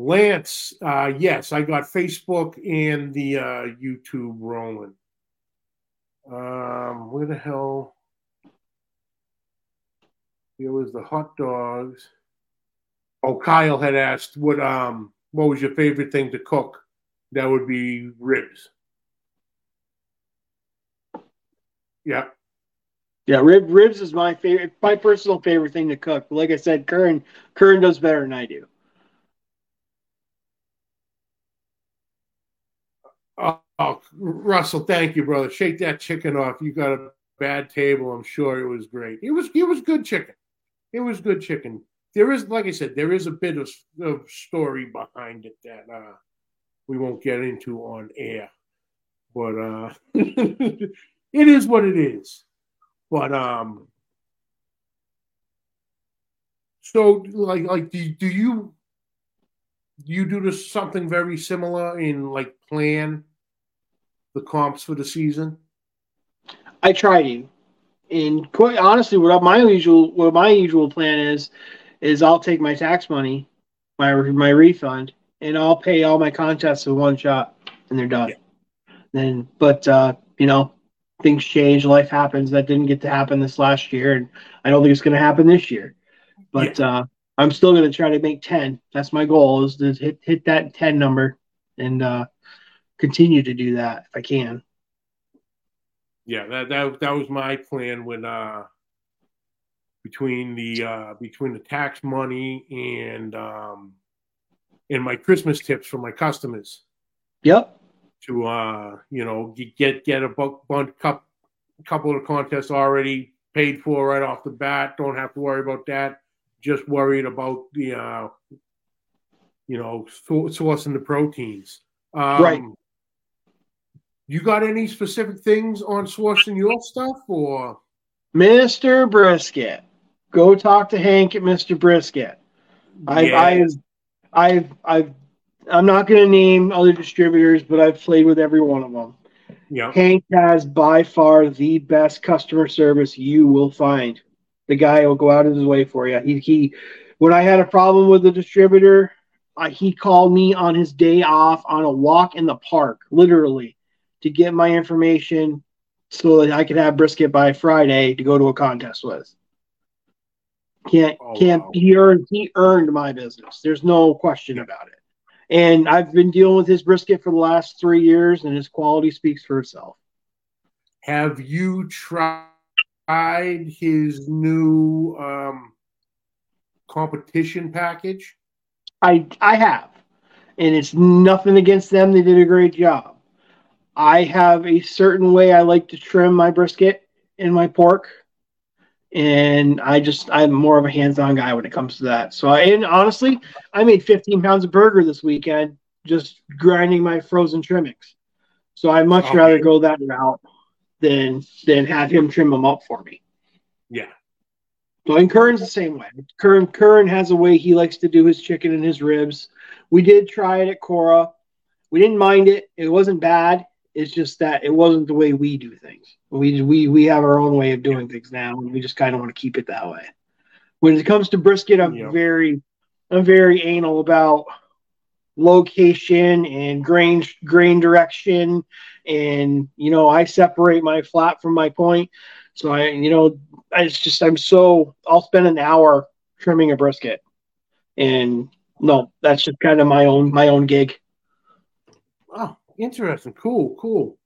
Lance, uh, yes, I got Facebook and the uh, YouTube rolling. Um, where the hell? There was the hot dogs. Oh, Kyle had asked what um what was your favorite thing to cook? That would be ribs. Yeah. Yeah, rib ribs is my favorite, my personal favorite thing to cook. But like I said, Curran Curran does better than I do. Oh, oh, Russell, thank you, brother. Shake that chicken off. You got a bad table. I'm sure it was great. It was it was good chicken. It was good chicken. There is, like I said, there is a bit of, of story behind it that uh, we won't get into on air, but uh, it is what it is. But um, so like like do, do you do you do this something very similar in like plan the comps for the season? I try to. And quite honestly, what my usual what my usual plan is is I'll take my tax money, my my refund, and I'll pay all my contests in one shot, and they're done. Then, but uh, you know, things change, life happens. That didn't get to happen this last year, and I don't think it's going to happen this year. But uh, I'm still going to try to make ten. That's my goal is to hit hit that ten number, and uh, continue to do that if I can. Yeah, that that that was my plan when uh between the uh between the tax money and um and my Christmas tips for my customers. Yep. to uh, you know get get a bunch couple couple of contests already paid for right off the bat. Don't have to worry about that. Just worried about the uh, you know sourcing the proteins. Um, right. You got any specific things on sourcing your stuff or? Mr. Brisket. Go talk to Hank at Mr. Brisket. I've, I've, I've, I've, I'm not going to name other distributors, but I've played with every one of them. Yeah. Hank has by far the best customer service you will find. The guy will go out of his way for you. He, he when I had a problem with the distributor, uh, he called me on his day off on a walk in the park, literally, to get my information so that I could have brisket by Friday to go to a contest with. Can't oh, can't wow. he earned he earned my business. There's no question about it. And I've been dealing with his brisket for the last three years, and his quality speaks for itself. Have you tried his new um, competition package? I I have, and it's nothing against them. They did a great job. I have a certain way I like to trim my brisket and my pork, and I just I'm more of a hands-on guy when it comes to that. So, I, and honestly, I made 15 pounds of burger this weekend just grinding my frozen trimmings. So I'd much okay. rather go that route than than have him trim them up for me. Yeah. So and Curran's the same way. Curran Curran has a way he likes to do his chicken and his ribs. We did try it at Cora. We didn't mind it. It wasn't bad. It's just that it wasn't the way we do things. We we we have our own way of doing things now, and we just kind of want to keep it that way. When it comes to brisket, I'm yep. very I'm very anal about location and grain grain direction, and you know I separate my flat from my point. So I you know it's just I'm so I'll spend an hour trimming a brisket, and no, that's just kind of my own my own gig. Oh, interesting. Cool, cool.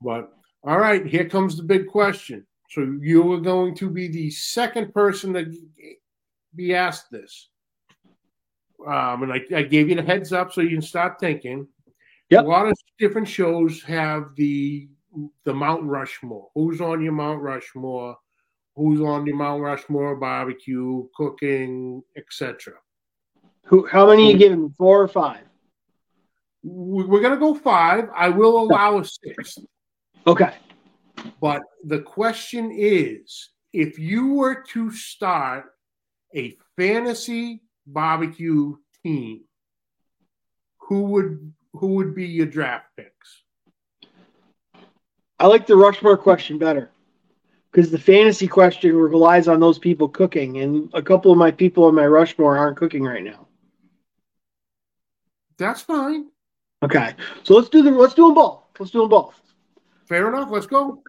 But all right, here comes the big question. So you are going to be the second person to be asked this. Um, and I, I gave you the heads up so you can start thinking. Yep. A lot of different shows have the the Mount Rushmore. Who's on your Mount Rushmore? Who's on your Mount Rushmore barbecue, cooking, etc. Who? How many are you giving? Four or five? We're going to go five. I will allow a sixth. Okay. But the question is if you were to start a fantasy barbecue team, who would who would be your draft picks? I like the Rushmore question better because the fantasy question relies on those people cooking, and a couple of my people in my Rushmore aren't cooking right now. That's fine. Okay, so let's do the let's do them both. Let's do them both. Fair enough. Let's go.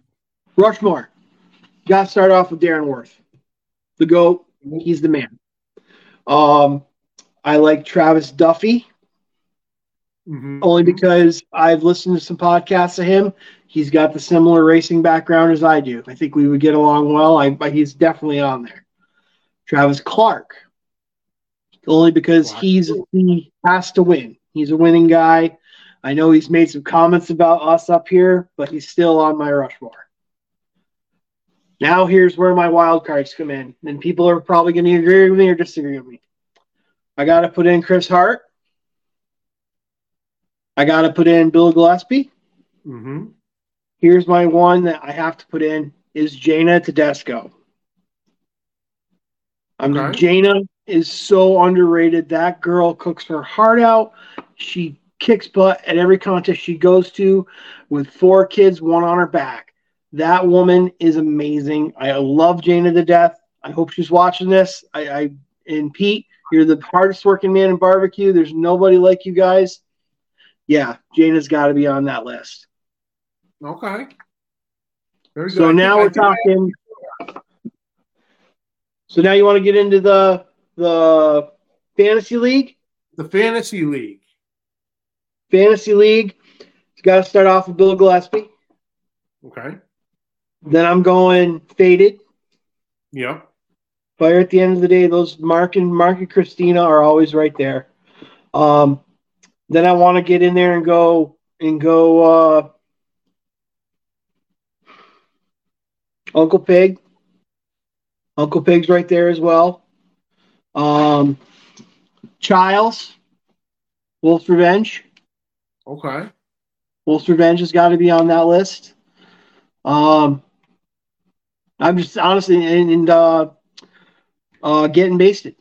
Rushmore. Got to start off with Darren Worth, the goat. He's the man. Um, I like Travis Duffy. Mm-hmm. Only because I've listened to some podcasts of him. He's got the similar racing background as I do. I think we would get along well. I, but he's definitely on there. Travis Clark, only because he's he has to win. He's a winning guy. I know he's made some comments about us up here, but he's still on my Rushmore. Now here's where my wild cards come in, and people are probably going to agree with me or disagree with me. I got to put in Chris Hart. I got to put in Bill Gillespie. Mm-hmm. Here's my one that I have to put in is Jana Tedesco. I'm okay. Jana is so underrated. That girl cooks her heart out. She kicks butt at every contest she goes to with four kids, one on her back. That woman is amazing. I love Jana to death. I hope she's watching this. I, I and Pete, you're the hardest working man in barbecue. There's nobody like you guys. Yeah, Jana's got to be on that list. Okay. Very good. So now we're talking. So now you want to get into the the fantasy league? The fantasy league. Fantasy League, it's got to start off with Bill Gillespie. Okay. Then I'm going Faded. Yeah. Fire at the end of the day, those Mark and Mark and Christina are always right there. Um, then I want to get in there and go and go uh, Uncle Pig. Uncle Pig's right there as well. Um, Childs, Wolf's Revenge. Okay. Wolf's Revenge has got to be on that list. Um, I'm just honestly and, and uh, uh, getting basted.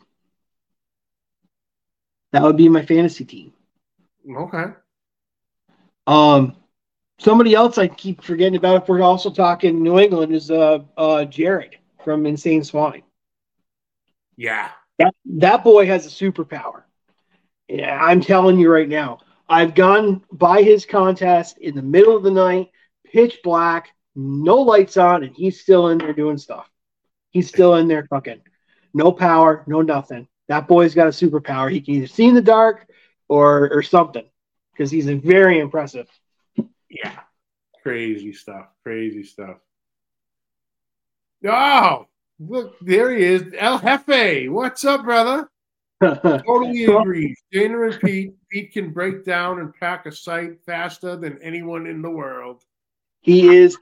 That would be my fantasy team. Okay. Um, somebody else I keep forgetting about if we're also talking New England is uh, uh Jared from Insane Swine. Yeah. That that boy has a superpower. Yeah, I'm telling you right now. I've gone by his contest in the middle of the night, pitch black, no lights on, and he's still in there doing stuff. He's still in there fucking. No power, no nothing. That boy's got a superpower. He can either see in the dark or or something because he's a very impressive. Yeah. Crazy stuff. Crazy stuff. Oh, look, there he is. El Jefe. What's up, brother? totally agree. Dana and Pete. Pete can break down and pack a site faster than anyone in the world. He is.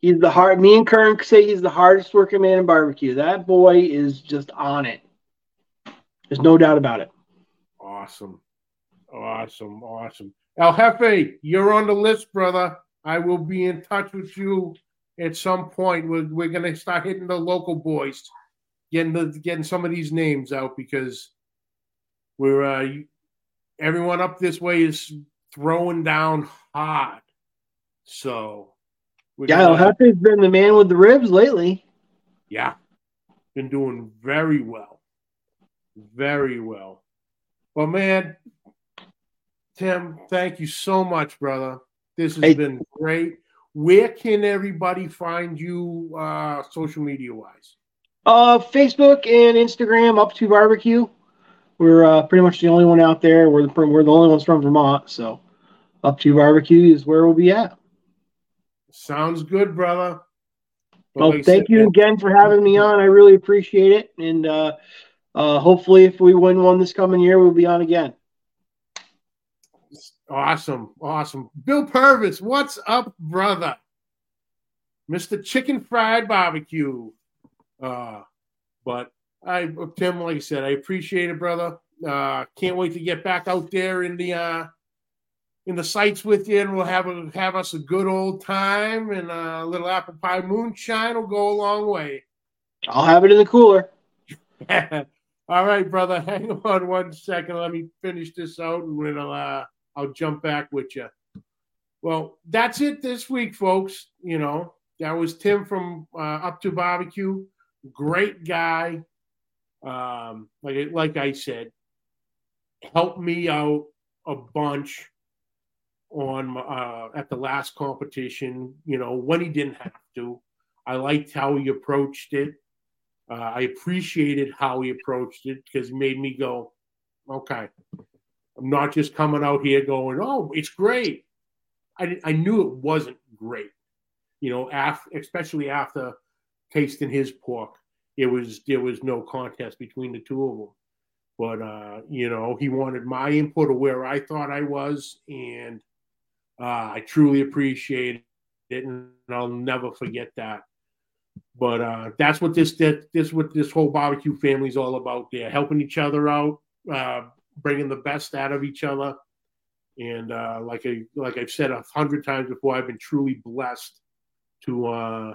He's the hard. Me and Kern say he's the hardest working man in barbecue. That boy is just on it. There's no doubt about it. Awesome, awesome, awesome. El Jefe, you're on the list, brother. I will be in touch with you at some point. We're, we're gonna start hitting the local boys, getting the getting some of these names out because we're uh, everyone up this way is throwing down hard. So yeah, Jefe's been the man with the ribs lately. Yeah, been doing very well, very well. Well, man, Tim, thank you so much, brother. This has hey. been great. Where can everybody find you uh, social media wise? Uh, Facebook and Instagram, up to barbecue. We're uh, pretty much the only one out there. We're the, we're the only ones from Vermont, so up to barbecue is where we'll be at. Sounds good, brother. well, thank you again for having me on. I really appreciate it, and uh, uh, hopefully, if we win one this coming year, we'll be on again. Awesome, awesome. Bill Purvis, what's up, brother? Mr. Chicken Fried Barbecue. Uh, but I, Tim, like I said, I appreciate it, brother. Uh, can't wait to get back out there in the uh, in the sites with you, and we'll have a, have us a good old time, and a little apple pie moonshine will go a long way. I'll have it in the cooler. All right, brother. Hang on one second. Let me finish this out, and we'll uh, I'll jump back with you. Well, that's it this week, folks. You know, that was Tim from uh, Up to Barbecue. Great guy. Um, like like I said, helped me out a bunch on uh, at the last competition. You know, when he didn't have to. I liked how he approached it. Uh, I appreciated how he approached it because it made me go, okay, I'm not just coming out here going, oh, it's great. I, I knew it wasn't great, you know, after, especially after tasting his pork. It was there was no contest between the two of them, but uh, you know he wanted my input of where I thought I was, and uh, I truly appreciate it, and I'll never forget that. But uh, that's what this this, this what this whole barbecue family is all about. They're helping each other out, uh, bringing the best out of each other. And uh, like I like I've said a hundred times before, I've been truly blessed to uh,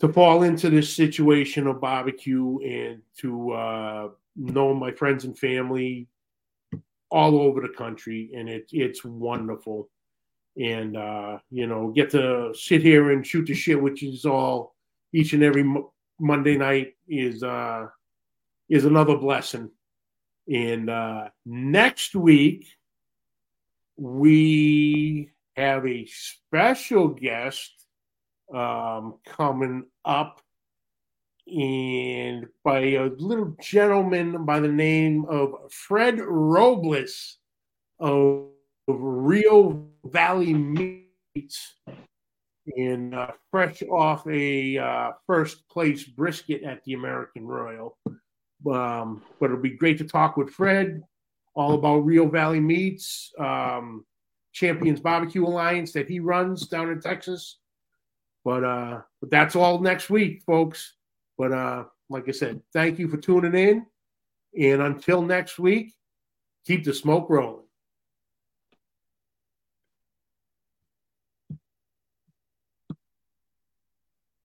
to fall into this situation of barbecue and to uh, know my friends and family all over the country, and it, it's wonderful. And uh, you know, get to sit here and shoot the shit, which is all each and every Monday night is uh, is another blessing. And uh, next week, we have a special guest um, coming up, and by a little gentleman by the name of Fred Robles of Rio Valley Meats, and uh, fresh off a uh, first place brisket at the American Royal. Um, but it'll be great to talk with Fred all about Rio Valley Meats, um, Champions Barbecue Alliance that he runs down in Texas. But uh, but that's all next week, folks. But uh, like I said, thank you for tuning in. And until next week, keep the smoke rolling.